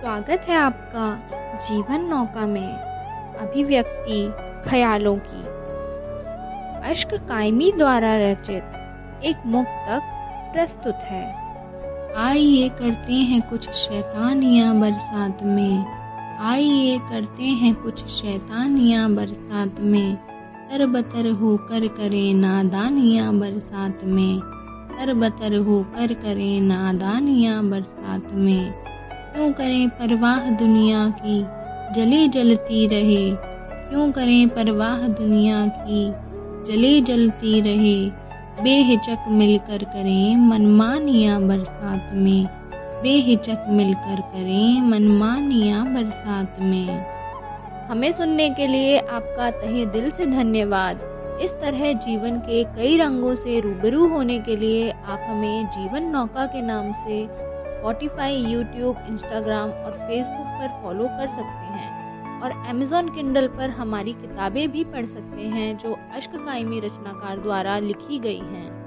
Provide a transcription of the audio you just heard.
स्वागत है आपका जीवन नौका में अभिव्यक्ति ख्यालों की। अश्क कायमी द्वारा रचित एक मुक्तक प्रस्तुत है। आइए करते हैं कुछ शैतानियाँ बरसात में। आइए करते हैं कुछ शैतानियाँ बरसात में। तरबतर होकर करें नादानियाँ बरसात में। तरबतर होकर करें नादानियाँ बरसात में। क्यों करें परवाह दुनिया की? जले जलती रहे। क्यों करें परवाह दुनिया की? जले जलती रहे। बेहिचक मिलकर करें मनमानिया बरसात में। बेहिचक मिलकर करें मनमानिया बरसात में। हमें सुनने के लिए आपका तहे दिल से धन्यवाद। इस तरह जीवन के कई रंगों से रूबरू होने के लिए आप हमें जीवन नौका के नाम से स्पॉटिफाई यूट्यूब इंस्टाग्राम और फेसबुक पर फॉलो कर सकते हैं। और अमेजोन किंडल पर हमारी किताबें भी पढ़ सकते हैं, जो अश्क कायमी रचनाकार द्वारा लिखी गई हैं।